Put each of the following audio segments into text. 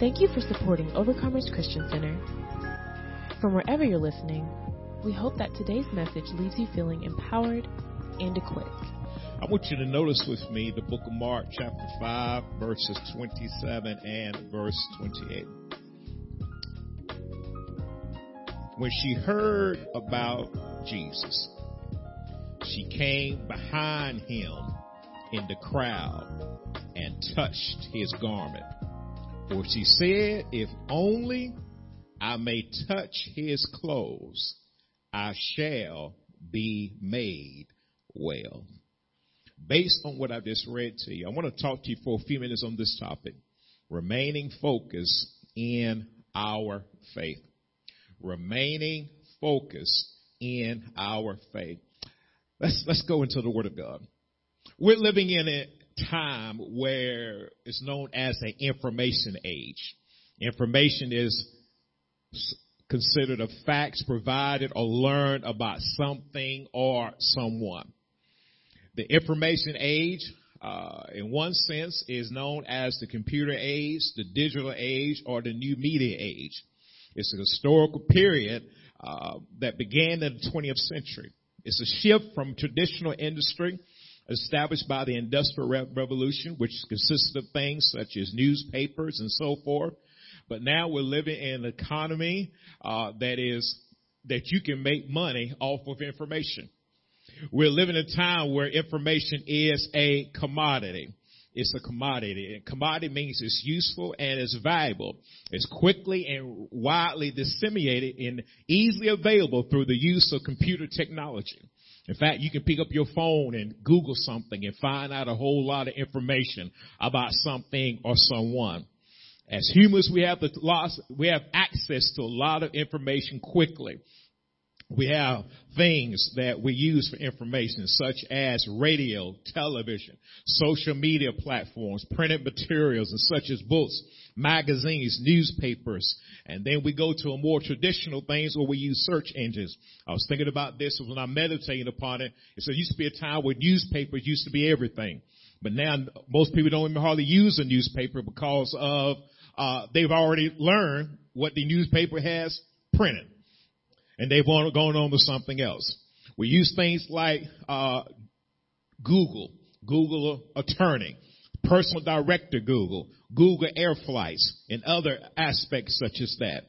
Thank you for supporting Overcomers Christian Center. From wherever you're listening, we hope that today's message leaves you feeling empowered and equipped. I want you to notice with me the book of Mark, chapter 5, verses 27 and verse 28. When she heard about Jesus, she came behind him in the crowd and touched his garment. For she said, If only I may touch his clothes, I shall be made well. Based on what I just read to you, I want to talk to you for a few minutes on this topic. Remaining focused in our faith. Remaining focused in our faith. Let's, let's go into the Word of God. We're living in a time where it's known as an information age. Information is considered of facts provided or learned about something or someone. The information age, uh, in one sense, is known as the computer age, the digital age, or the new media age. It's a historical period uh, that began in the 20th century. It's a shift from traditional industry established by the Industrial Revolution, which consists of things such as newspapers and so forth. But now we're living in an economy uh, that is that you can make money off of information. We're living in a time where information is a commodity. It's a commodity. And commodity means it's useful and it's valuable. It's quickly and widely disseminated and easily available through the use of computer technology. In fact, you can pick up your phone and Google something and find out a whole lot of information about something or someone. As humans, we have the loss, we have access to a lot of information quickly. We have things that we use for information such as radio, television, social media platforms, printed materials and such as books, magazines, newspapers. And then we go to a more traditional things where we use search engines. I was thinking about this when I'm meditating upon it. It said, used to be a time where newspapers used to be everything. But now most people don't even hardly use a newspaper because of, uh, they've already learned what the newspaper has printed and they've gone on to something else. We use things like uh, Google, Google Attorney, Personal Director Google, Google Air Flights, and other aspects such as that.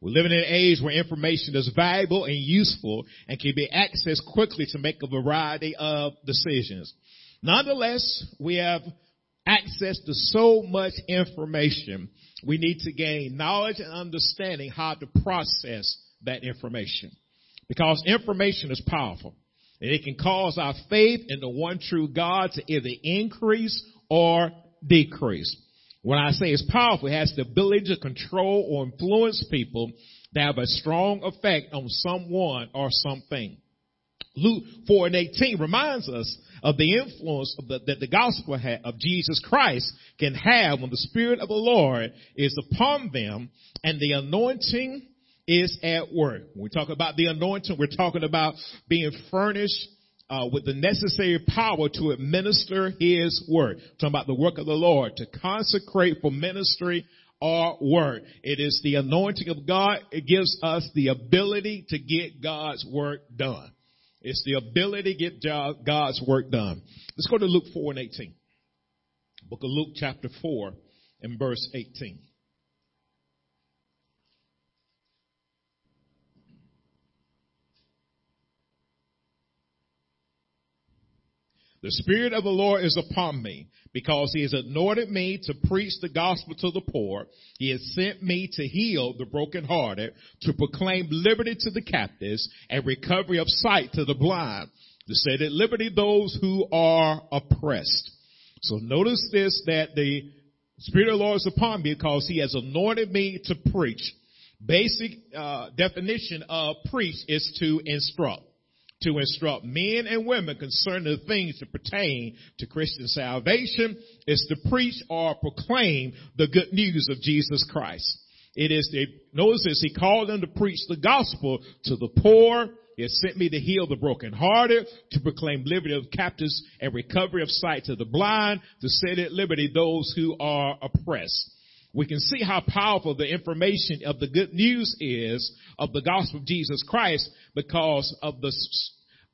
We're living in an age where information is valuable and useful and can be accessed quickly to make a variety of decisions. Nonetheless, we have access to so much information. We need to gain knowledge and understanding how to process that information. Because information is powerful. And it can cause our faith in the one true God to either increase or decrease. When I say it's powerful, it has the ability to control or influence people that have a strong effect on someone or something. Luke 4 and 18 reminds us of the influence of the, that the gospel of Jesus Christ can have when the Spirit of the Lord is upon them and the anointing is at work. When we talk about the anointing, we're talking about being furnished uh, with the necessary power to administer His word. We're talking about the work of the Lord to consecrate for ministry or work. It is the anointing of God. It gives us the ability to get God's work done. It's the ability to get God's work done. Let's go to Luke 4 and 18. Book of Luke chapter 4 and verse 18. The Spirit of the Lord is upon me because he has anointed me to preach the gospel to the poor. He has sent me to heal the brokenhearted, to proclaim liberty to the captives and recovery of sight to the blind, to set at liberty those who are oppressed. So notice this that the Spirit of the Lord is upon me because he has anointed me to preach. Basic uh, definition of preach is to instruct to instruct men and women concerning the things that pertain to Christian salvation is to preach or proclaim the good news of Jesus Christ. It is the, notice this, he called them to preach the gospel to the poor. He has sent me to heal the brokenhearted, to proclaim liberty of captives and recovery of sight to the blind, to set at liberty those who are oppressed. We can see how powerful the information of the good news is of the gospel of Jesus Christ because of the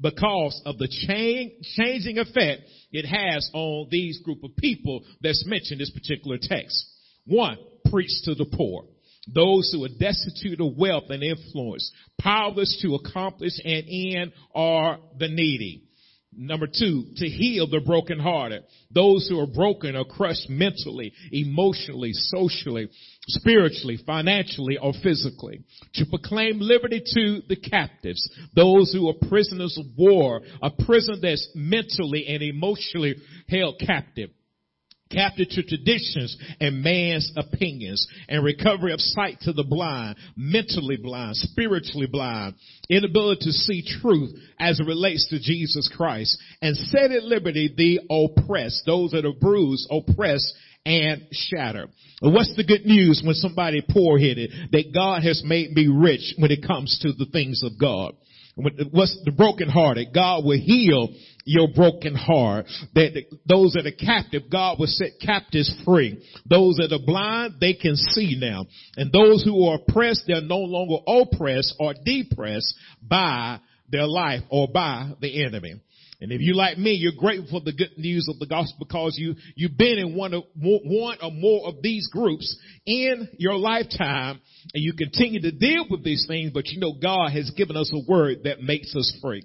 because of the change, changing effect it has on these group of people that's mentioned in this particular text. One, preach to the poor. Those who are destitute of wealth and influence, powerless to accomplish an end are the needy. Number two, to heal the brokenhearted. Those who are broken or crushed mentally, emotionally, socially, spiritually, financially, or physically. To proclaim liberty to the captives. Those who are prisoners of war, a prison that's mentally and emotionally held captive captive to traditions and man's opinions, and recovery of sight to the blind, mentally blind, spiritually blind, inability to see truth as it relates to Jesus Christ, and set at liberty the oppressed, those that are bruised, oppressed, and shattered. What's the good news when somebody poor headed? That God has made me rich when it comes to the things of God. What's the brokenhearted? God will heal your broken heart. That those that are captive, God will set captives free. Those that are blind, they can see now. And those who are oppressed, they're no longer oppressed or depressed by their life or by the enemy. And if you like me, you're grateful for the good news of the gospel because you, you've been in one of, one or more of these groups in your lifetime and you continue to deal with these things, but you know God has given us a word that makes us free.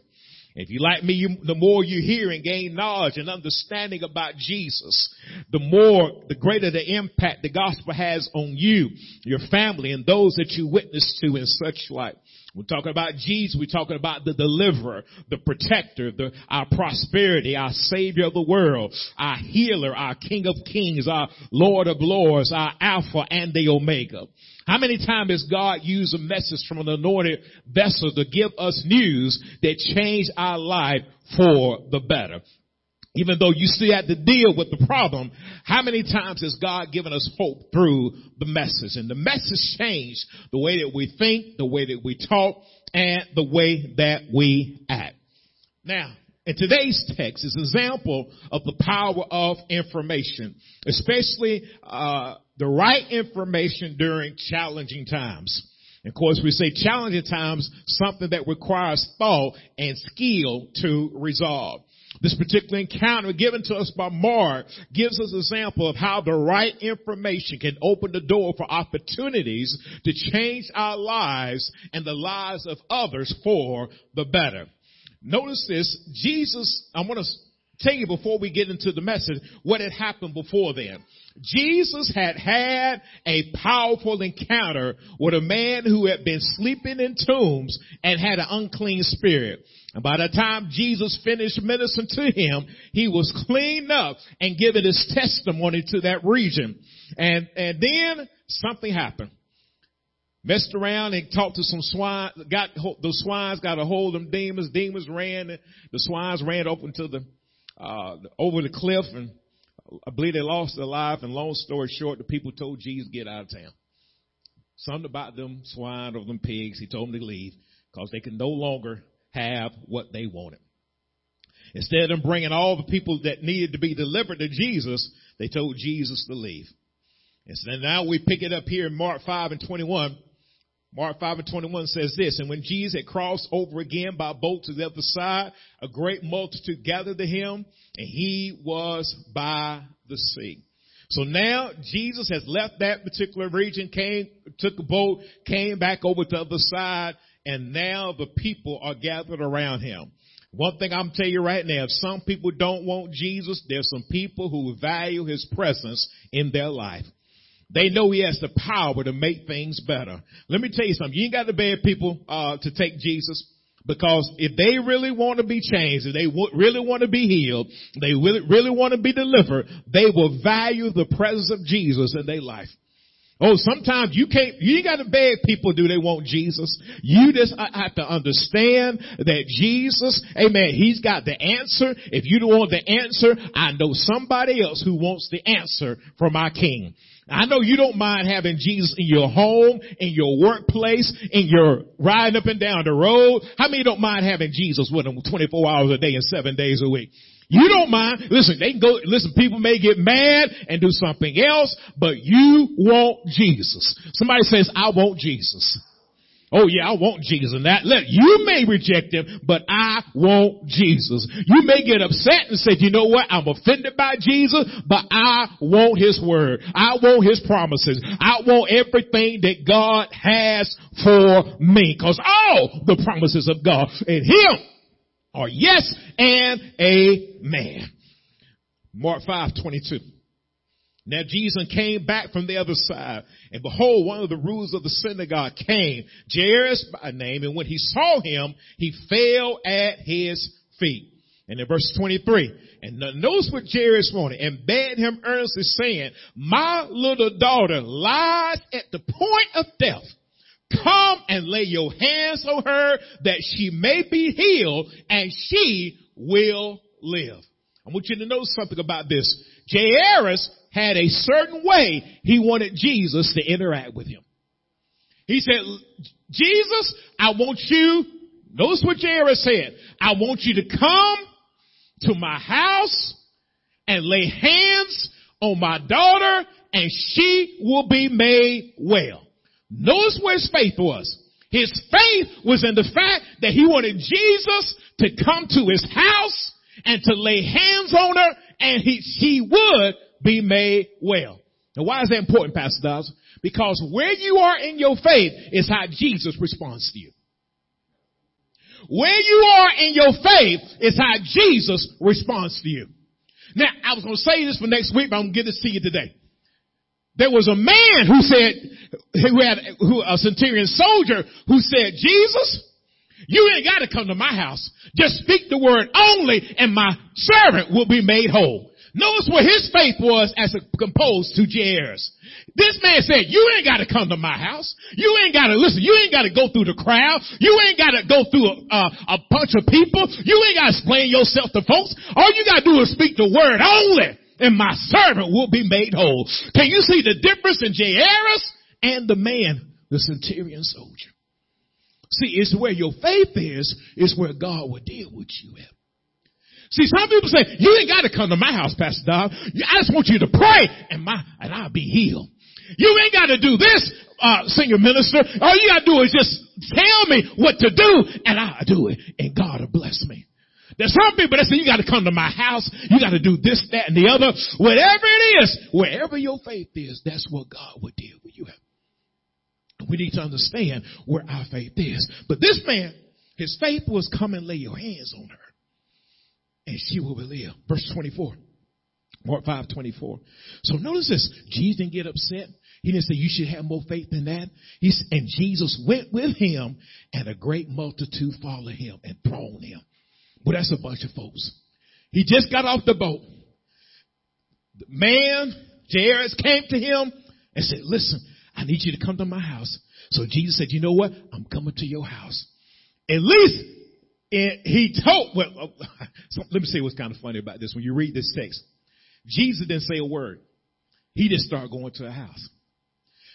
If you like me, you, the more you hear and gain knowledge and understanding about Jesus, the more, the greater the impact the gospel has on you, your family, and those that you witness to in such like. We're talking about Jesus. We're talking about the deliverer, the protector, the, our prosperity, our savior of the world, our healer, our king of kings, our lord of lords, our alpha and the omega. How many times has God used a message from an anointed vessel to give us news that changed our life for the better? Even though you still had to deal with the problem, how many times has God given us hope through the message? And the message changed the way that we think, the way that we talk, and the way that we act. Now, in today's text is an example of the power of information, especially uh, the right information during challenging times. Of course, we say challenging times, something that requires thought and skill to resolve. This particular encounter given to us by Mark gives us an example of how the right information can open the door for opportunities to change our lives and the lives of others for the better. Notice this, Jesus, I want to tell you before we get into the message what had happened before then. Jesus had had a powerful encounter with a man who had been sleeping in tombs and had an unclean spirit. And by the time Jesus finished ministering to him, he was cleaned up and given his testimony to that region. And, and then something happened. Messed around and talked to some swine, got, the swines got a hold of them demons. Demons ran, the swines ran up into the, uh, over the cliff and I believe they lost their life. And long story short, the people told Jesus, get out of town. Something about them swine or them pigs. He told them to leave because they could no longer have what they wanted. Instead of bringing all the people that needed to be delivered to Jesus, they told Jesus to leave. And so now we pick it up here in Mark 5 and 21. Mark 5 and 21 says this, and when Jesus had crossed over again by boat to the other side, a great multitude gathered to him, and he was by the sea. So now Jesus has left that particular region, came, took a boat, came back over to the other side, and now the people are gathered around him. One thing I'm telling you right now, if some people don't want Jesus, there's some people who value his presence in their life. They know he has the power to make things better. Let me tell you something. You ain't got to beg people uh, to take Jesus because if they really want to be changed, if they w- really want to be healed, they really, really want to be delivered, they will value the presence of Jesus in their life. Oh, sometimes you can't, you got to beg people do they want Jesus. You just uh, have to understand that Jesus, amen, he's got the answer. If you don't want the answer, I know somebody else who wants the answer from our King. I know you don't mind having Jesus in your home, in your workplace, in your riding up and down the road. How many don't mind having Jesus with them 24 hours a day and seven days a week? You don't mind. Listen, they can go, listen, people may get mad and do something else, but you want Jesus. Somebody says, I want Jesus. Oh yeah, I want Jesus and that. Look, you may reject him, but I want Jesus. You may get upset and say, you know what? I'm offended by Jesus, but I want his word. I want his promises. I want everything that God has for me. Cause all the promises of God in him are yes and amen. Mark 5, 22. Now Jesus came back from the other side, and behold, one of the rulers of the synagogue came, Jairus by name, and when he saw him, he fell at his feet. And in verse 23, and notice what Jairus wanted, and begged him earnestly saying, my little daughter lies at the point of death. Come and lay your hands on her that she may be healed and she will live. I want you to know something about this. Jairus had a certain way he wanted Jesus to interact with him. He said, Jesus, I want you, notice what Jairus said, I want you to come to my house and lay hands on my daughter and she will be made well. Notice where his faith was. His faith was in the fact that he wanted Jesus to come to his house and to lay hands on her and he, she would be made well. Now why is that important, Pastor Dobbs? Because where you are in your faith is how Jesus responds to you. Where you are in your faith is how Jesus responds to you. Now, I was going to say this for next week, but I'm going to give this to you today. There was a man who said, who had, who, a centurion soldier who said, Jesus, you ain't got to come to my house. Just speak the word only and my servant will be made whole. Notice where his faith was as opposed to Jairus. This man said, you ain't got to come to my house. You ain't got to listen. You ain't got to go through the crowd. You ain't got to go through a, a, a bunch of people. You ain't got to explain yourself to folks. All you got to do is speak the word only and my servant will be made whole. Can you see the difference in Jairus and the man, the centurion soldier? See, it's where your faith is, it's where God will deal with you at. See, some people say, you ain't got to come to my house, Pastor Dob. I just want you to pray and my, and I'll be healed. You ain't got to do this, uh, senior minister. All you got to do is just tell me what to do and I'll do it and God will bless me. There's some people that say you got to come to my house. You got to do this, that, and the other. Whatever it is, wherever your faith is, that's what God will deal with you. We need to understand where our faith is. But this man, his faith was come and lay your hands on her and she will live. Verse 24. Mark 5, 24. So notice this. Jesus didn't get upset. He didn't say you should have more faith than that. He's, and Jesus went with him and a great multitude followed him and thronged him. But that's a bunch of folks. He just got off the boat. The man, Jairus, came to him and said, listen, I need you to come to my house. So Jesus said, you know what? I'm coming to your house. At least it, he told, well, oh, so let me say what's kind of funny about this. When you read this text, Jesus didn't say a word. He just started going to a house.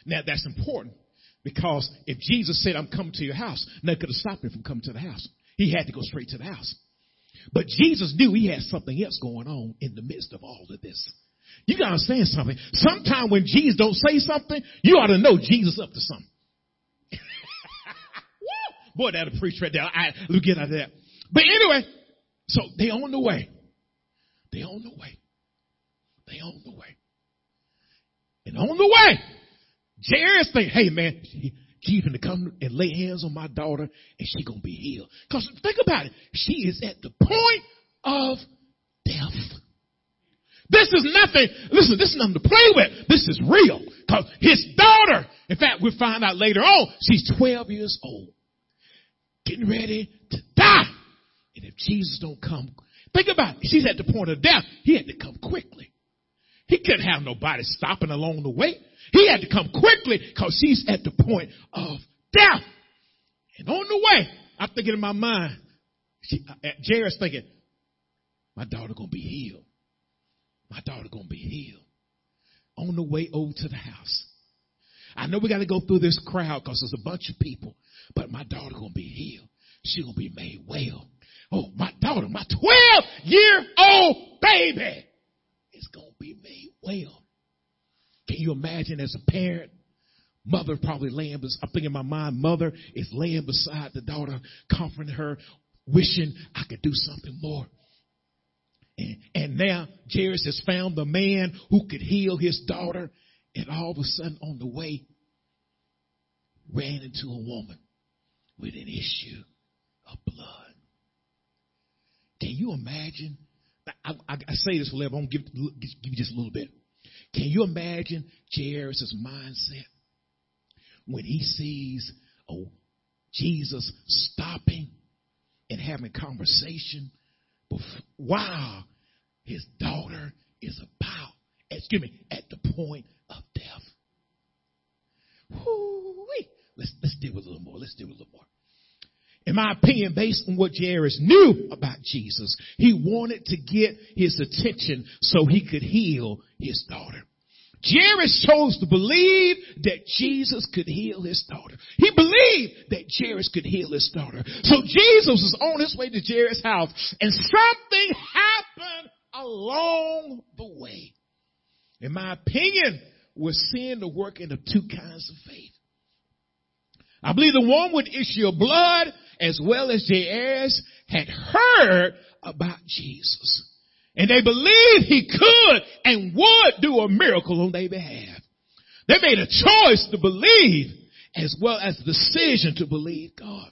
Now that's important because if Jesus said, I'm coming to your house, nothing could have stopped him from coming to the house. He had to go straight to the house. But Jesus knew he had something else going on in the midst of all of this. You gotta understand something. Sometime when Jesus don't say something, you ought to know Jesus up to something. Boy, that'll preach right there. I, let me get out of that. But anyway, so they on the way. They on the way. They on the way. And on the way, Jairus think, hey man, Jesus to come and lay hands on my daughter and she gonna be healed. Cause think about it. She is at the point of death. This is nothing, listen, this is nothing to play with. This is real. Cause his daughter, in fact, we'll find out later on, she's 12 years old getting ready to die. And if Jesus don't come, think about it. She's at the point of death. He had to come quickly. He couldn't have nobody stopping along the way. He had to come quickly because she's at the point of death. And on the way, I'm thinking in my mind, she, uh, Jairus thinking, my daughter gonna be healed. My daughter gonna be healed. On the way over to the house. I know we got to go through this crowd because there's a bunch of people. But my daughter gonna be healed. She gonna be made well. Oh, my daughter, my 12 year old baby is going to be made well. Can you imagine as a parent? Mother probably laying, I'm thinking in my mind, mother is laying beside the daughter, comforting her, wishing I could do something more. And, and now Jairus has found the man who could heal his daughter. And all of a sudden on the way, ran into a woman with an issue of blood. Can you imagine? I, I, I say this, for level. I'm to give, you just a little bit. Can you imagine Jairus' mindset when he sees oh, Jesus stopping and having conversation while his daughter is about, excuse me, at the point of death? Let's, let's deal with a little more. Let's deal with a little more. In my opinion, based on what Jairus knew about Jesus, he wanted to get his attention so he could heal his daughter. Jairus chose to believe that Jesus could heal his daughter. He believed that Jairus could heal his daughter. So Jesus was on his way to Jairus' house and something happened along the way. In my opinion, we're seeing the working of two kinds of faith. I believe the one with issue of blood as well as Jairus had heard about Jesus. And they believed he could and would do a miracle on their behalf. They made a choice to believe as well as the decision to believe God.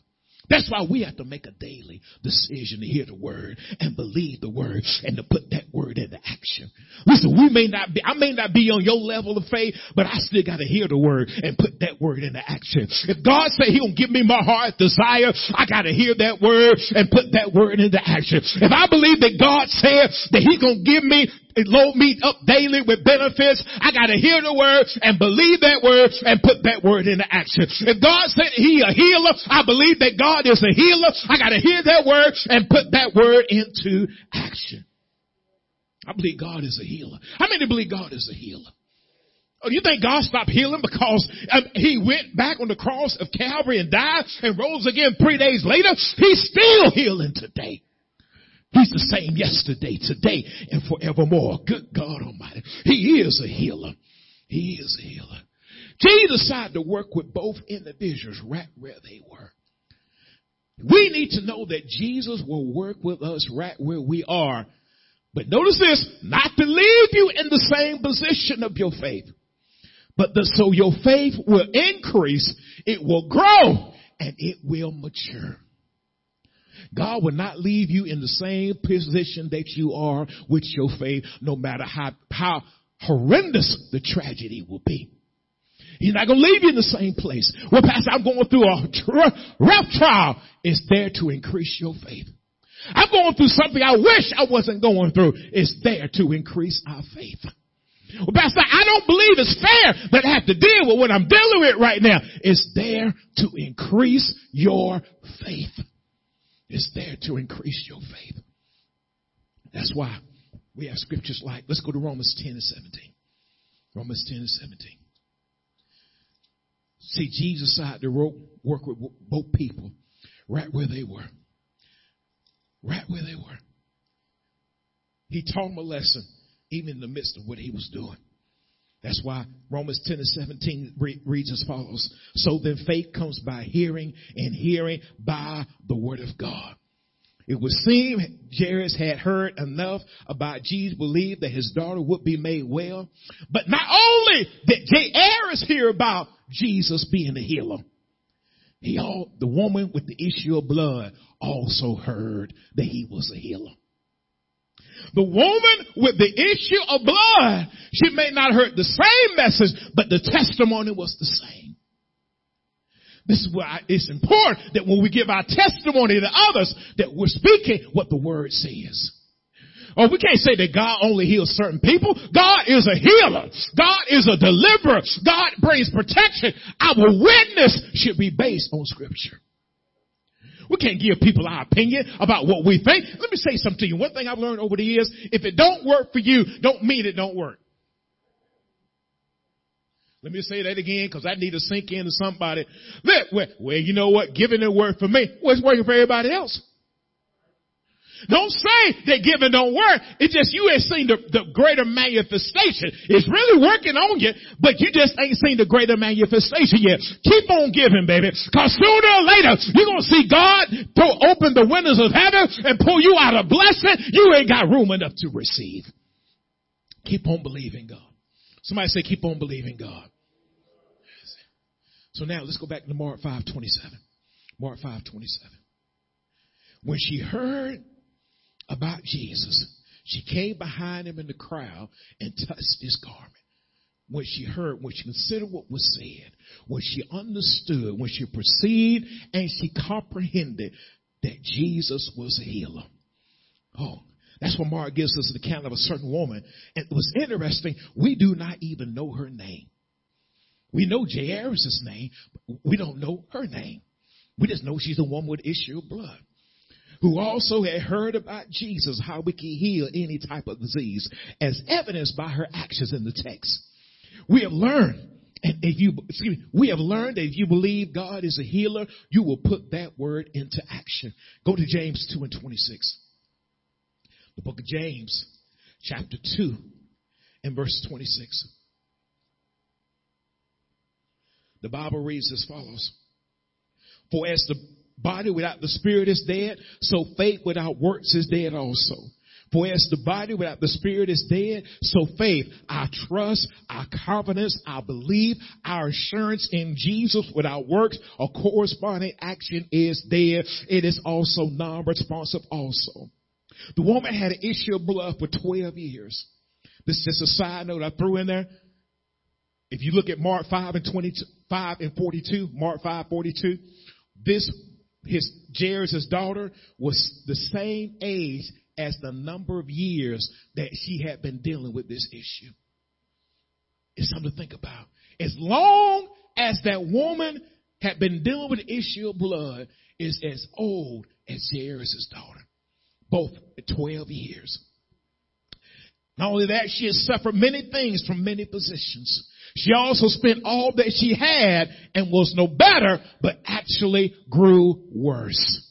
That's why we have to make a daily decision to hear the word and believe the word and to put that word into action. Listen, we may not be, I may not be on your level of faith, but I still got to hear the word and put that word into action. If God say he gonna give me my heart desire, I got to hear that word and put that word into action. If I believe that God said that he gonna give me load me up daily with benefits. I gotta hear the word and believe that word and put that word into action. If God said he a healer, I believe that God is a healer. I gotta hear that word and put that word into action. I believe God is a healer. How many believe God is a healer? Oh, you think God stopped healing because um, he went back on the cross of Calvary and died and rose again three days later? He's still healing today. He's the same yesterday, today, and forevermore. Good God Almighty. He is a healer. He is a healer. Jesus decided to work with both individuals right where they were. We need to know that Jesus will work with us right where we are. But notice this, not to leave you in the same position of your faith. But the, so your faith will increase, it will grow, and it will mature. God will not leave you in the same position that you are with your faith, no matter how, how horrendous the tragedy will be. He's not going to leave you in the same place. Well, Pastor, I'm going through a rough trial. It's there to increase your faith. I'm going through something I wish I wasn't going through. It's there to increase our faith. Well, Pastor, I don't believe it's fair that I have to deal with what I'm dealing with right now. It's there to increase your faith. It's there to increase your faith. That's why we have scriptures like, let's go to Romans 10 and 17. Romans 10 and 17. See, Jesus decided to work with both people right where they were. Right where they were. He taught them a lesson even in the midst of what he was doing. That's why Romans 10 and 17 reads as follows. So then faith comes by hearing and hearing by the word of God. It would seem Jairus had heard enough about Jesus, believed that his daughter would be made well. But not only did Jairus hear about Jesus being a healer, he all, the woman with the issue of blood also heard that he was a healer. The woman with the issue of blood, she may not heard the same message, but the testimony was the same. This is why it's important that when we give our testimony to others, that we're speaking what the word says. Oh, we can't say that God only heals certain people. God is a healer. God is a deliverer. God brings protection. Our witness should be based on scripture. We can't give people our opinion about what we think. Let me say something to you. One thing I've learned over the years, if it don't work for you, don't mean it don't work. Let me say that again because I need to sink into somebody. Look, well, well, you know what? Giving it work for me. Well, it's working for everybody else. Don't say that giving don't work. It's just you ain't seen the, the greater manifestation. It's really working on you, but you just ain't seen the greater manifestation yet. Keep on giving, baby. Cause sooner or later, you're gonna see God throw open the windows of heaven and pull you out a blessing you ain't got room enough to receive. Keep on believing God. Somebody say, keep on believing God. So now let's go back to Mark 5:27. Mark 5:27. When she heard about Jesus, she came behind him in the crowd and touched his garment. When she heard, when she considered what was said, when she understood, when she perceived and she comprehended that Jesus was a healer. Oh, that's what Mark gives us the account of a certain woman. And it was interesting, we do not even know her name. We know Jairus' name, but we don't know her name. We just know she's the one with issue of blood who also had heard about Jesus, how we can heal any type of disease, as evidenced by her actions in the text. We have learned, and if you, excuse me, we have learned that if you believe God is a healer, you will put that word into action. Go to James 2 and 26. The book of James, chapter 2 and verse 26. The Bible reads as follows. For as the body without the spirit is dead, so faith without works is dead also. For as the body without the spirit is dead, so faith, our trust, our confidence, our belief, our assurance in Jesus without works or corresponding action is dead. It is also non-responsive also. The woman had an issue of blood for 12 years. This is just a side note I threw in there. If you look at Mark 5 and 25 and 42, Mark 5, 42, this his Jairus' daughter was the same age as the number of years that she had been dealing with this issue. It's something to think about. As long as that woman had been dealing with the issue of blood is as old as Jairus' daughter. Both 12 years. Not only that, she has suffered many things from many positions. She also spent all that she had and was no better, but actually grew worse.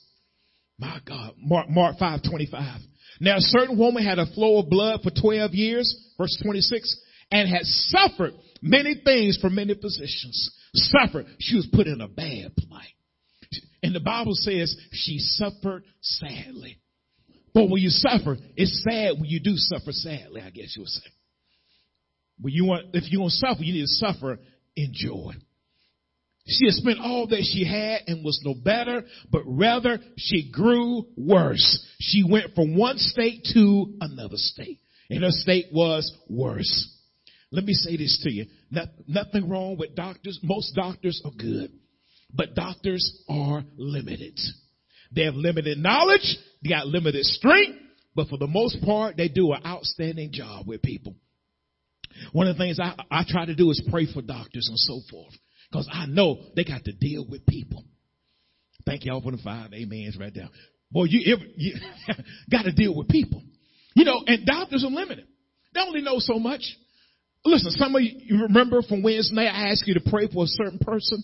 My God. Mark, Mark 5, 25. Now a certain woman had a flow of blood for 12 years, verse 26, and had suffered many things from many positions. Suffered. She was put in a bad plight. And the Bible says she suffered sadly. But when you suffer, it's sad when you do suffer sadly, I guess you would say. But you want, if you want to suffer, you need to suffer in joy. She had spent all that she had and was no better, but rather she grew worse. She went from one state to another state. And her state was worse. Let me say this to you. Not, nothing wrong with doctors. Most doctors are good. But doctors are limited. They have limited knowledge. They got limited strength. But for the most part, they do an outstanding job with people. One of the things I, I try to do is pray for doctors and so forth. Because I know they got to deal with people. Thank y'all for the five amens right there. Boy, you, ever, you got to deal with people. You know, and doctors are limited. They only know so much. Listen, some of you remember from Wednesday I asked you to pray for a certain person.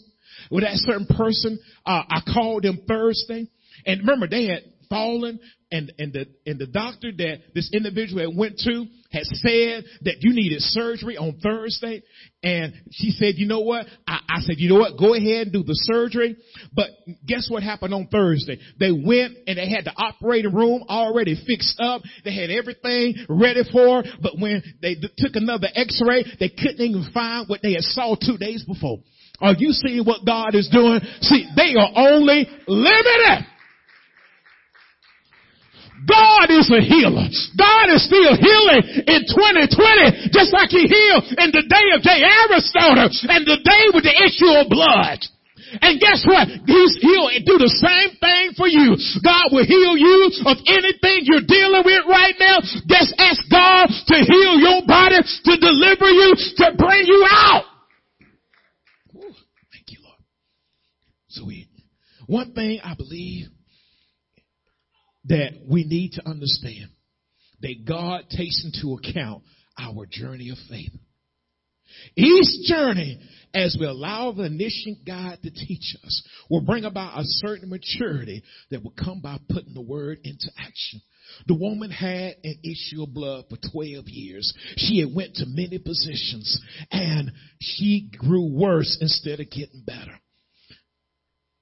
With that certain person, uh, I called them Thursday. And remember, they had fallen and, and the, and the doctor that this individual had went to had said that you needed surgery on Thursday. And she said, you know what? I, I said, you know what? Go ahead and do the surgery. But guess what happened on Thursday? They went and they had the operating room already fixed up. They had everything ready for, but when they took another x-ray, they couldn't even find what they had saw two days before. Are you seeing what God is doing? See, they are only limited. God is a healer. God is still healing in 2020, just like he healed in the day of Jairus' daughter and the day with the issue of blood. And guess what? He's, he'll do the same thing for you. God will heal you of anything you're dealing with right now. Just ask God to heal your body, to deliver you, to bring you out. Ooh, thank you, Lord. So we, one thing I believe that we need to understand that God takes into account our journey of faith. Each journey, as we allow the omniscient God to teach us, will bring about a certain maturity that will come by putting the word into action. The woman had an issue of blood for 12 years. She had went to many positions and she grew worse instead of getting better.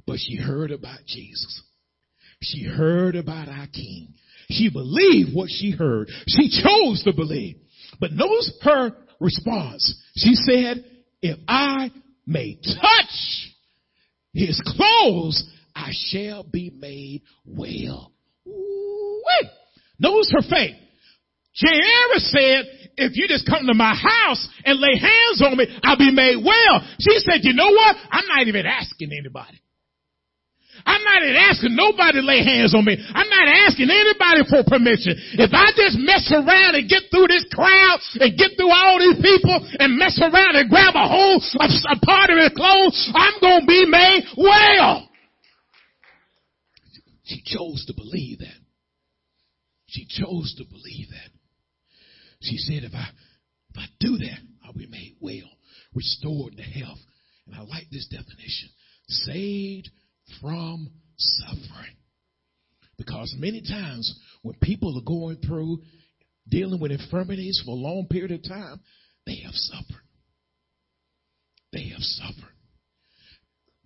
But she heard about Jesus. She heard about our King. She believed what she heard. She chose to believe. But notice her response. She said, if I may touch his clothes, I shall be made well. Wait. Notice her faith. Jairus said, if you just come to my house and lay hands on me, I'll be made well. She said, you know what? I'm not even asking anybody. I'm not asking nobody to lay hands on me. I'm not asking anybody for permission. If I just mess around and get through this crowd and get through all these people and mess around and grab a whole a, a part of his clothes, I'm going to be made well. She chose to believe that. She chose to believe that. She said, if I, if I do that, I'll be made well, restored to health. And I like this definition. Saved from suffering. Because many times when people are going through dealing with infirmities for a long period of time, they have suffered. They have suffered.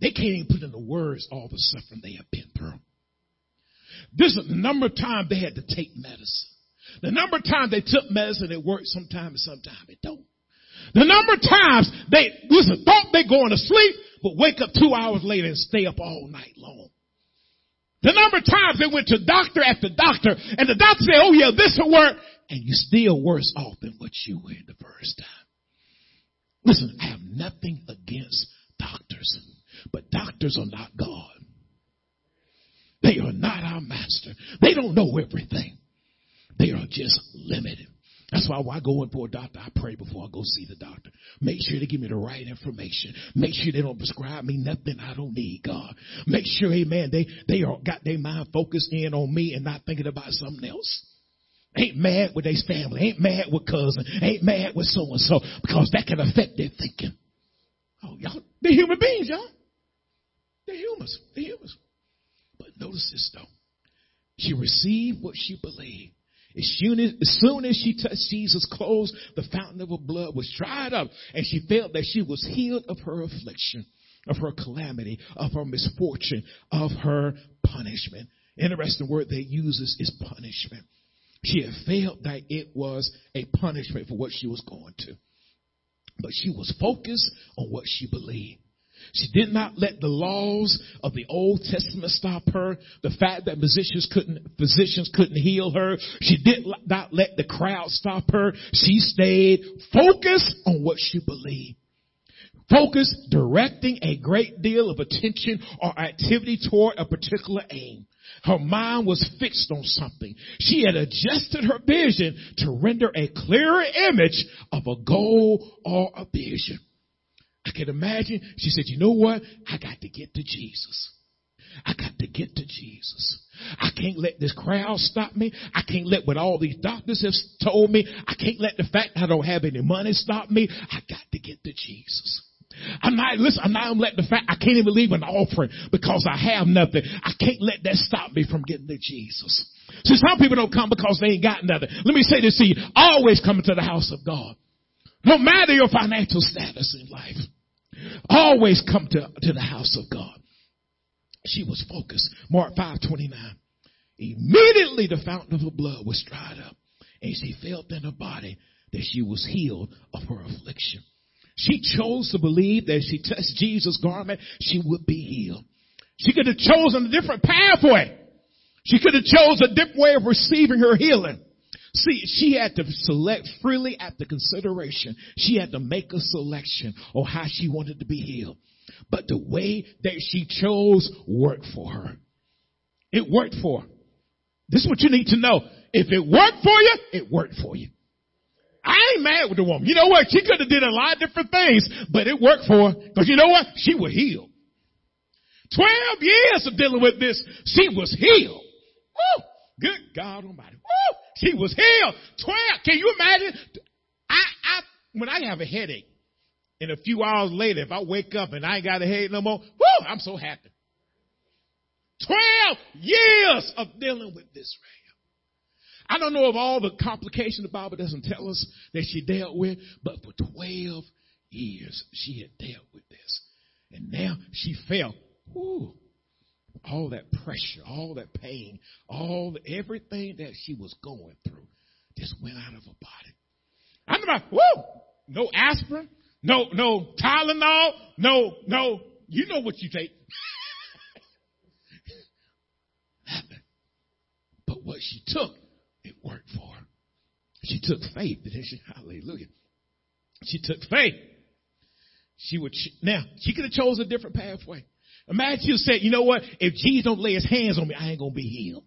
They can't even put into words all the suffering they have been through. This is the number of times they had to take medicine. The number of times they took medicine, it worked sometimes and sometimes it don't. The number of times they, listen, thought they going to sleep, but wake up two hours later and stay up all night long. The number of times they went to doctor after doctor and the doctor said, oh yeah, this will work. And you're still worse off than what you were the first time. Listen, I have nothing against doctors, but doctors are not God. They are not our master. They don't know everything. They are just limited. That's why when I go in for a doctor, I pray before I go see the doctor. Make sure they give me the right information. Make sure they don't prescribe me nothing I don't need, God. Make sure, amen, they, they are got their mind focused in on me and not thinking about something else. Ain't mad with their family. Ain't mad with cousin. Ain't mad with so and so because that can affect their thinking. Oh, y'all, they're human beings, y'all. They're humans. They're humans. But notice this though. She received what she believed. As soon as, as soon as she touched Jesus' clothes, the fountain of her blood was dried up and she felt that she was healed of her affliction, of her calamity, of her misfortune, of her punishment. Interesting word they uses is punishment. She had felt that it was a punishment for what she was going to. But she was focused on what she believed. She did not let the laws of the Old Testament stop her. The fact that physicians couldn't, physicians couldn't heal her. She did not let the crowd stop her. She stayed focused on what she believed. Focus directing a great deal of attention or activity toward a particular aim. Her mind was fixed on something. She had adjusted her vision to render a clearer image of a goal or a vision. Can imagine. She said, you know what? I got to get to Jesus. I got to get to Jesus. I can't let this crowd stop me. I can't let what all these doctors have told me. I can't let the fact I don't have any money stop me. I got to get to Jesus. I'm not, listen, I'm not letting the fact I can't even leave an offering because I have nothing. I can't let that stop me from getting to Jesus. See, some people don't come because they ain't got nothing. Let me say this to you. Always come to the house of God. No matter your financial status in life. Always come to, to the house of God. She was focused. Mark 5, 29. Immediately the fountain of her blood was dried up and she felt in her body that she was healed of her affliction. She chose to believe that if she touched Jesus' garment, she would be healed. She could have chosen a different pathway. She could have chosen a different way of receiving her healing. See, she had to select freely after consideration. She had to make a selection on how she wanted to be healed. But the way that she chose worked for her. It worked for her. This is what you need to know. If it worked for you, it worked for you. I ain't mad with the woman. You know what? She could have did a lot of different things, but it worked for her. Cause you know what? She was healed. Twelve years of dealing with this, she was healed. Woo! Good God Almighty. Woo! She was healed. Twelve. Can you imagine? I, I, when I have a headache, and a few hours later, if I wake up and I ain't got a headache no more, woo! I'm so happy. Twelve years of dealing with this I don't know of all the complications the Bible doesn't tell us that she dealt with, but for 12 years she had dealt with this. And now she felt, whoo, all that pressure, all that pain, all the, everything that she was going through just went out of her body. I'm about, whoo, no aspirin, no, no Tylenol, no, no, you know what you take. but what she took, it worked for her. She took faith, didn't she? Hallelujah. She took faith. She would, now, she could have chose a different pathway. You said, you know what? If Jesus don't lay his hands on me, I ain't to be healed.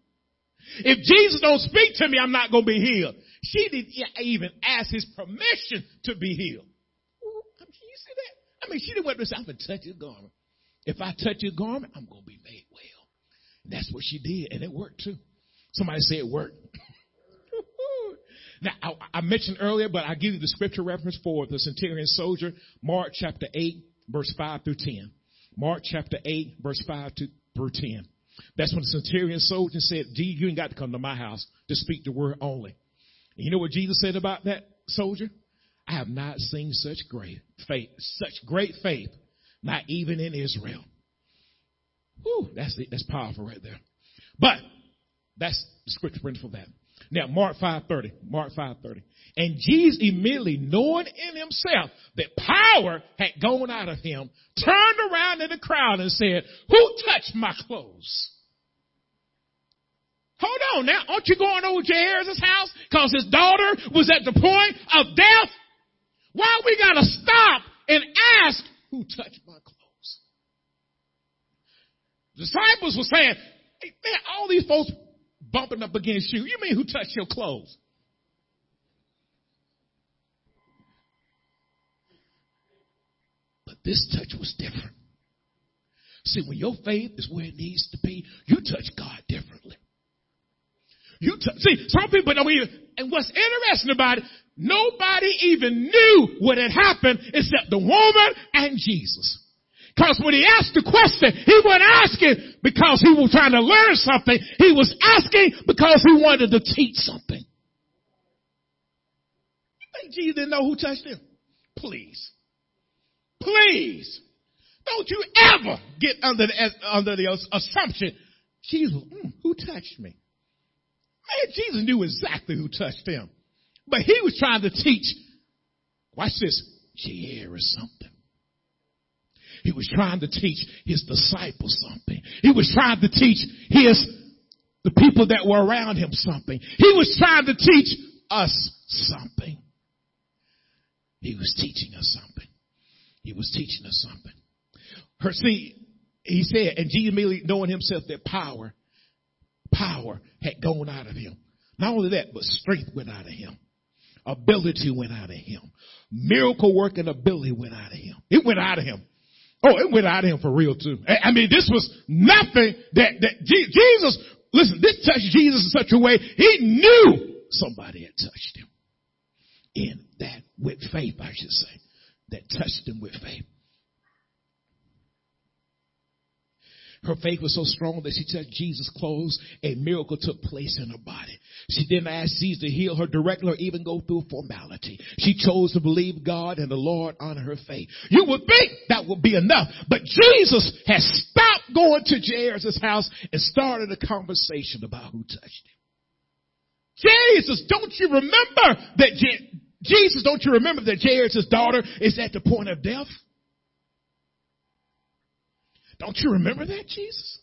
If Jesus don't speak to me, I'm not to be healed. She didn't even ask his permission to be healed. Can you see that? I mean, she didn't want to say, I'm to touch his garment. If I touch his garment, I'm to be made well. That's what she did, and it worked too. Somebody say it worked. now, I, I mentioned earlier, but I'll give you the scripture reference for the centurion soldier, Mark chapter 8, verse 5 through 10. Mark chapter 8, verse 5 to, through 10. That's when the centurion soldier said, Jesus, you ain't got to come to my house to speak the word only. And you know what Jesus said about that soldier? I have not seen such great faith, such great faith, not even in Israel. Whew, that's. That's powerful right there. But that's the scripture for that. Now, Mark 5.30. Mark 5.30. And Jesus immediately, knowing in himself that power had gone out of him, turned around in the crowd and said, who touched my clothes? Hold on now. Aren't you going over to Jairus' house because his daughter was at the point of death? Why we gotta stop and ask who touched my clothes? Disciples were saying, hey, man, all these folks bumping up against you. You mean who touched your clothes? But this touch was different. See, when your faith is where it needs to be, you touch God differently. You t- see, some people don't even, and what's interesting about it, nobody even knew what had happened except the woman and Jesus. Cause when he asked the question, he wasn't asking because he was trying to learn something. He was asking because he wanted to teach something. You think Jesus didn't know who touched him? Please. Please. Don't you ever get under the, under the assumption, Jesus, mm, who touched me? Man, Jesus knew exactly who touched him. But he was trying to teach, watch this, Jairus something. He was trying to teach his disciples something. He was trying to teach his, the people that were around him something. He was trying to teach us something. He was teaching us something. He was teaching us something. Her, see, he said, and Jesus immediately knowing himself that power power had gone out of him. Not only that, but strength went out of him. Ability went out of him. Miracle working ability went out of him. It went out of him. Oh, it went out of him for real too. I mean, this was nothing that, that Jesus, listen, this touched Jesus in such a way, he knew somebody had touched him. In that, with faith, I should say, that touched him with faith. Her faith was so strong that she touched Jesus' clothes. A miracle took place in her body. She didn't ask Jesus to heal her directly or even go through formality. She chose to believe God and the Lord on her faith. You would think that would be enough, but Jesus has stopped going to Jairus' house and started a conversation about who touched him. Jesus, don't you remember that Je- Jesus, don't you remember that Jairus' daughter is at the point of death? Don't you remember that, Jesus?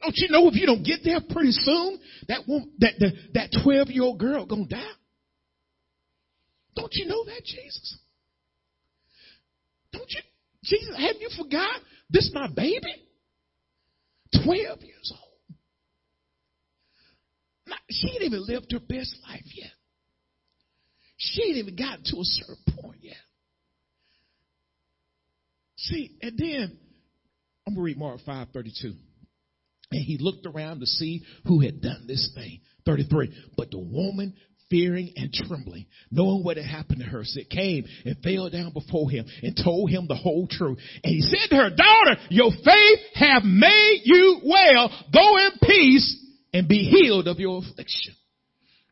Don't you know if you don't get there pretty soon, that won't, that, that, that 12 year old girl gonna die? Don't you know that, Jesus? Don't you, Jesus, have you forgot this my baby? 12 years old. Not, she ain't even lived her best life yet. She ain't even gotten to a certain point yet. See, and then I'm going to read Mark 5 32. And he looked around to see who had done this thing. 33. But the woman, fearing and trembling, knowing what had happened to her, said, came and fell down before him and told him the whole truth. And he said to her, daughter, your faith have made you well. Go in peace and be healed of your affliction.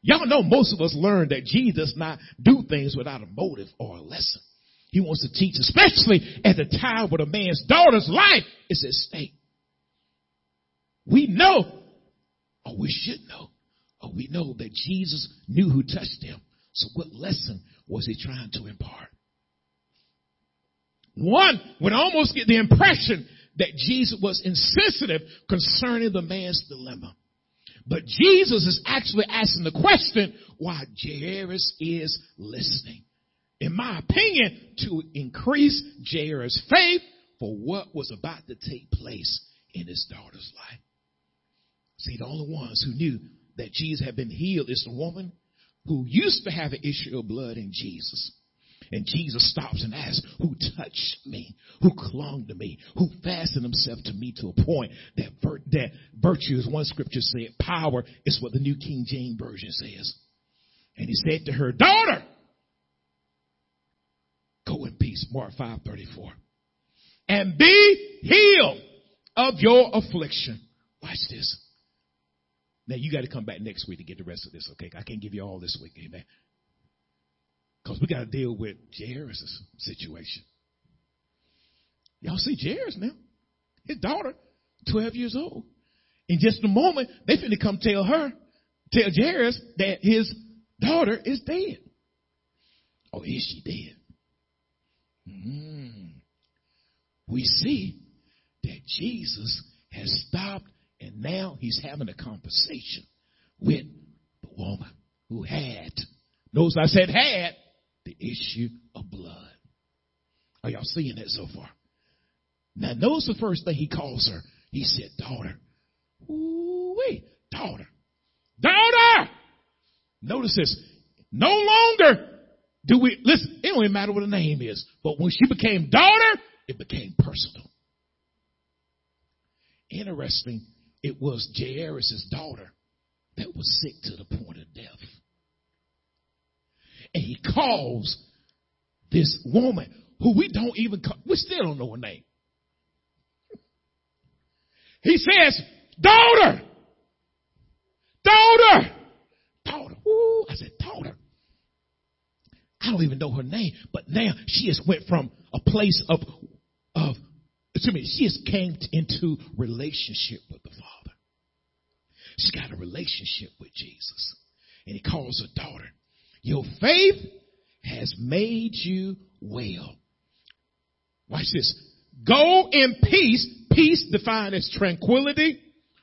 Y'all know most of us learn that Jesus not do things without a motive or a lesson. He wants to teach, especially at the time when a man's daughter's life is at stake. We know, or we should know, or we know that Jesus knew who touched him. So what lesson was he trying to impart? One would almost get the impression that Jesus was insensitive concerning the man's dilemma. But Jesus is actually asking the question why Jairus is listening. In my opinion, to increase Jairus' faith for what was about to take place in his daughter's life. See, the only ones who knew that Jesus had been healed is the woman who used to have an issue of blood in Jesus. And Jesus stops and asks, who touched me? Who clung to me? Who fastened himself to me to a point that, vir- that virtue, as one scripture said, power is what the New King James Version says. And he said to her, daughter, go in peace. Mark 5:34. And be healed of your affliction. Watch this. Now you got to come back next week to get the rest of this, okay? I can't give you all this week, amen. Because we got to deal with Jairus' situation. Y'all see Jairus now? His daughter, 12 years old. In just a moment, they finna come tell her, tell Jairus that his daughter is dead. Or is she dead? Mm. We see that Jesus has stopped and now he's having a conversation with the woman who had, notice I said had, the issue of blood. Are y'all seeing that so far? Now notice the first thing he calls her. He said, daughter. Ooh, wait, daughter. Daughter! Notice this. No longer do we, listen, it don't even matter what the name is, but when she became daughter, it became personal. Interesting, it was Jairus' daughter that was sick to the point of death. And he calls this woman who we don't even call, we still don't know her name. He says, daughter, daughter, daughter. Ooh, I said, daughter. I don't even know her name, but now she has went from a place of, of, excuse me, she has came into relationship with the Father. She's got a relationship with Jesus. And he calls her daughter. Your faith has made you well. Watch this. Go in peace. Peace defined as tranquility,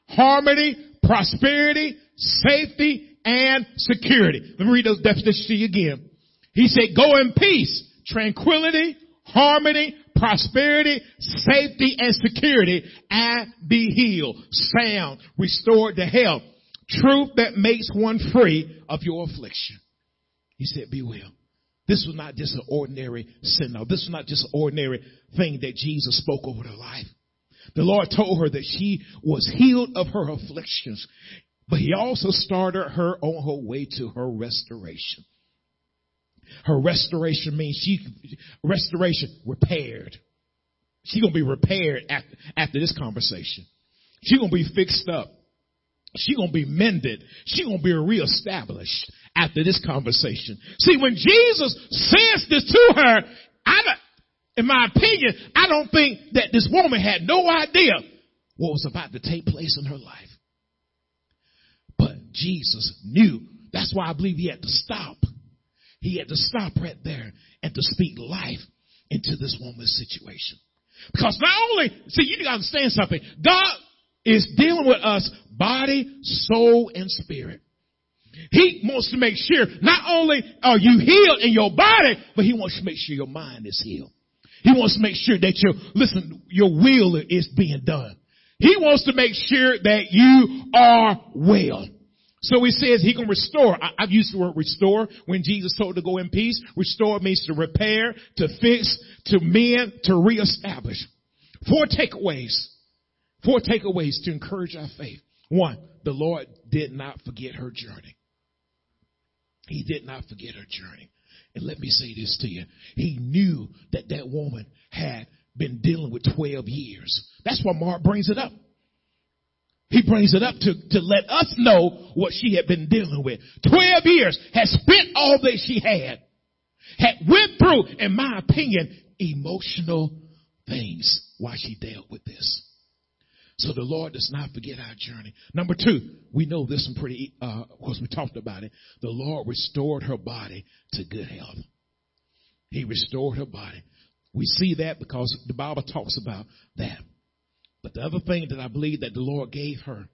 harmony, prosperity, safety, and security. Let me read those definitions to you again. He said, go in peace, tranquility, harmony, prosperity, safety, and security, and be healed, sound, restored to health. Truth that makes one free of your affliction. He said, be well. This was not just an ordinary sin. Now, this was not just an ordinary thing that Jesus spoke over her life. The Lord told her that she was healed of her afflictions, but he also started her on her way to her restoration. Her restoration means she, restoration repaired. She gonna be repaired after, after this conversation. She gonna be fixed up. She gonna be mended. She gonna be reestablished after this conversation. See, when Jesus says this to her, I, in my opinion, I don't think that this woman had no idea what was about to take place in her life. But Jesus knew. That's why I believe he had to stop. He had to stop right there and to speak life into this woman's situation. Because not only, see, you gotta understand something. God is dealing with us body, soul, and spirit. He wants to make sure not only are you healed in your body, but he wants to make sure your mind is healed. He wants to make sure that your, listen, your will is being done. He wants to make sure that you are well. So he says he can restore. I, have used the word restore when Jesus told to go in peace. Restore means to repair, to fix, to mend, to reestablish. Four takeaways. Four takeaways to encourage our faith. One, the Lord did not forget her journey. He did not forget her journey. And let me say this to you. He knew that that woman had been dealing with 12 years. That's why Mark brings it up. He brings it up to, to let us know what she had been dealing with. Twelve years, had spent all that she had, had went through, in my opinion, emotional things while she dealt with this. So the Lord does not forget our journey. Number two, we know this one pretty, uh, of course we talked about it. The Lord restored her body to good health. He restored her body. We see that because the Bible talks about that. But the other thing that I believe that the Lord gave her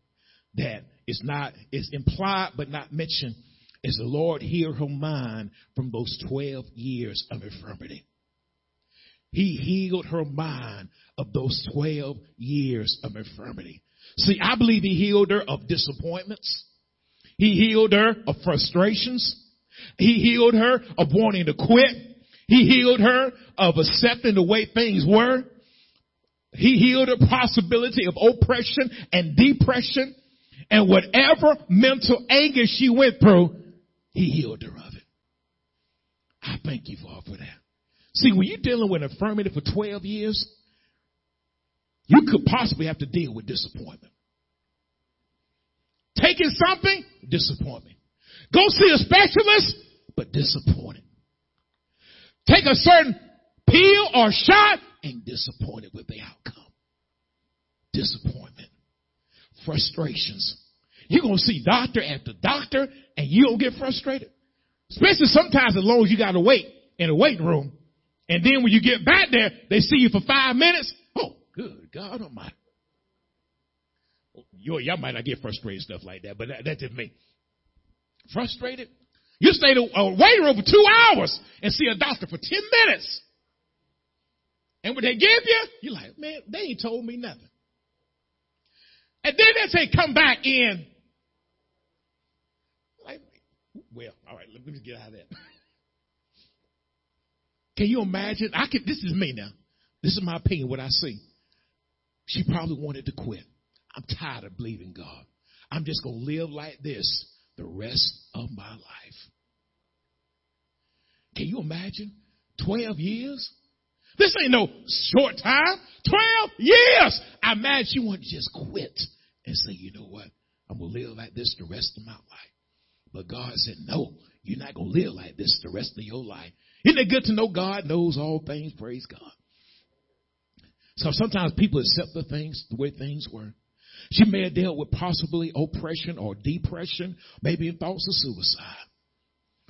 that is not, is implied but not mentioned is the Lord healed her mind from those 12 years of infirmity. He healed her mind of those 12 years of infirmity. See, I believe he healed her of disappointments. He healed her of frustrations. He healed her of wanting to quit. He healed her of accepting the way things were. He healed a possibility of oppression and depression and whatever mental anguish she went through, he healed her of it. I thank you, Father, for that. See, when you're dealing with infirmity for 12 years, you could possibly have to deal with disappointment. Taking something, disappointment. Go see a specialist, but disappointed. Take a certain pill or shot, and disappointed with the outcome. Disappointment. Frustrations. You're going to see doctor after doctor and you don't get frustrated. Especially sometimes as long as you got to wait in a waiting room. And then when you get back there, they see you for five minutes. Oh, good God Almighty. You, y'all might not get frustrated stuff like that, but that, that's just me. Frustrated? You stay in a waiting room for two hours and see a doctor for ten minutes. And when they give you, you're like, man, they ain't told me nothing. And then they say, come back in. Like, well, all right, let me get out of that. Can you imagine? I can, this is me now. This is my opinion, what I see. She probably wanted to quit. I'm tired of believing God. I'm just going to live like this the rest of my life. Can you imagine? 12 years? This ain't no short time. 12 years. I imagine she want to just quit and say, you know what? I'm going to live like this the rest of my life. But God said, no, you're not going to live like this the rest of your life. Isn't it good to know God knows all things? Praise God. So sometimes people accept the things the way things were. She may have dealt with possibly oppression or depression, maybe in thoughts of suicide.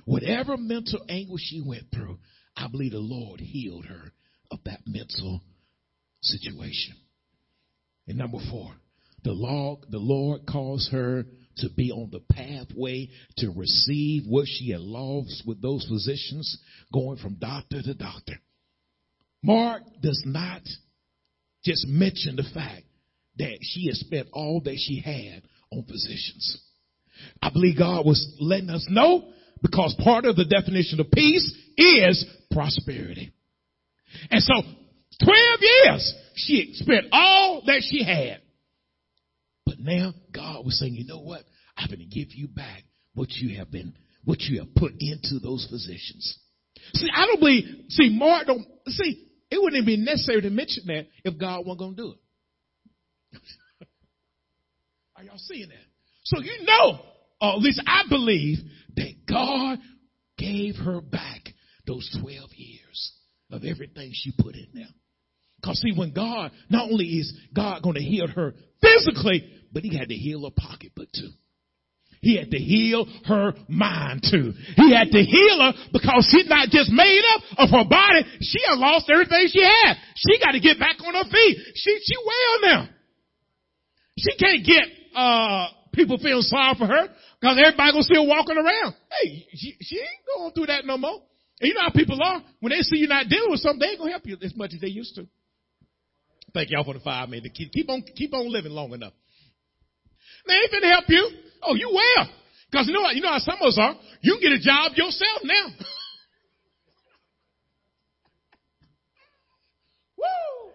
Whatever mental anguish she went through, I believe the Lord healed her of that mental situation. And number four, the Lord, the Lord caused her to be on the pathway to receive what she had lost with those physicians going from doctor to doctor. Mark does not just mention the fact that she had spent all that she had on physicians. I believe God was letting us know because part of the definition of peace is prosperity. And so 12 years she spent all that she had. But now God was saying, you know what? I'm going to give you back what you have been, what you have put into those positions. See, I don't believe, see, Mark don't, see, it wouldn't be necessary to mention that if God wasn't going to do it. Are y'all seeing that? So you know, or at least I believe that God gave her back those 12 years of everything she put in there. Because see, when God, not only is God going to heal her physically, but he had to heal her pocketbook too. He had to heal her mind too. He had to heal her because she's not just made up of her body. She had lost everything she had. She got to get back on her feet. She, she well now. She can't get, uh, people feeling sorry for her because everybody gonna still walking around. Hey, she, she ain't going through that no more. And you know how people are. When they see you not dealing with something, they ain't gonna help you as much as they used to. Thank y'all for the five minutes. Keep, on, keep on living long enough. They ain't gonna help you. Oh, you will. Cause you know what, you know how some of us are. You can get a job yourself now. Woo!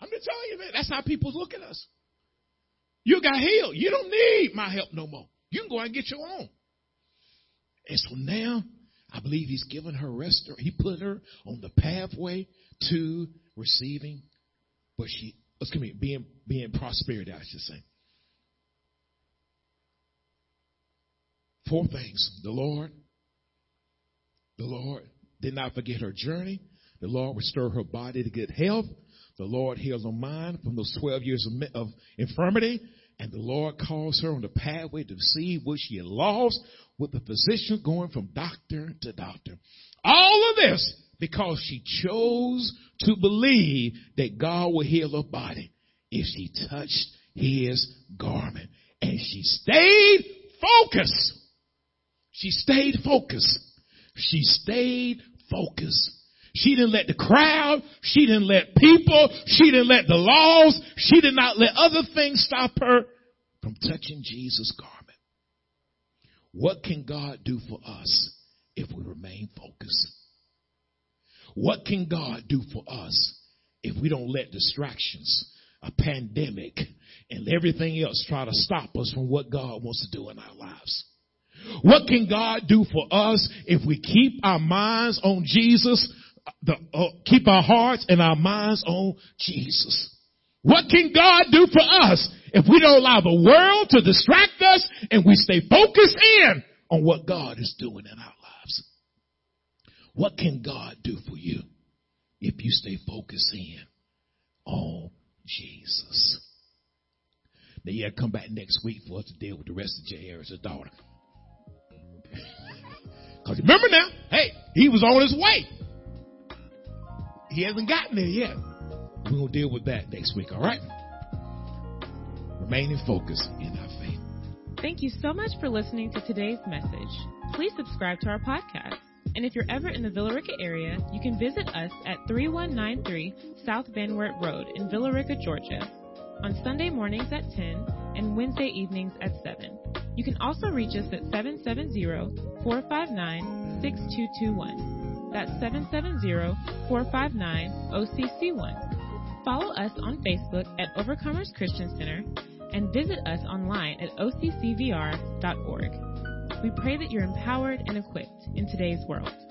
I'm just telling you, man, that's how people look at us. You got healed. You don't need my help no more. You can go out and get your own. And so now, I believe he's given her rest. He put her on the pathway to receiving, but she, excuse me, being, being prosperity, I should say. Four things. The Lord, the Lord did not forget her journey. The Lord restored her body to good health. The Lord healed her mind from those 12 years of, of infirmity. And the Lord calls her on the pathway to see what she had lost with the physician going from doctor to doctor. All of this because she chose to believe that God would heal her body if she touched his garment. And she stayed focused. She stayed focused. She stayed focused. She didn't let the crowd, she didn't let people, she didn't let the laws, she did not let other things stop her from touching Jesus' garment. What can God do for us if we remain focused? What can God do for us if we don't let distractions, a pandemic, and everything else try to stop us from what God wants to do in our lives? What can God do for us if we keep our minds on Jesus, the, uh, keep our hearts and our minds on Jesus? What can God do for us if we don't allow the world to distract us and we stay focused in on what God is doing in our lives? What can God do for you if you stay focused in on Jesus? Now, yeah, come back next week for us to deal with the rest of Jairus' daughter. Because remember now, hey, he was on his way. He hasn't gotten there yet. We're going to deal with that next week, all right? Remaining focused in our faith. Thank you so much for listening to today's message. Please subscribe to our podcast. And if you're ever in the Villa Rica area, you can visit us at 3193 South Van Wert Road in Villa Rica, Georgia, on Sunday mornings at 10 and Wednesday evenings at 7. You can also reach us at 770-459-6221. That's 770-459-OCC1. Follow us on Facebook at Overcomers Christian Center and visit us online at occvr.org. We pray that you're empowered and equipped in today's world.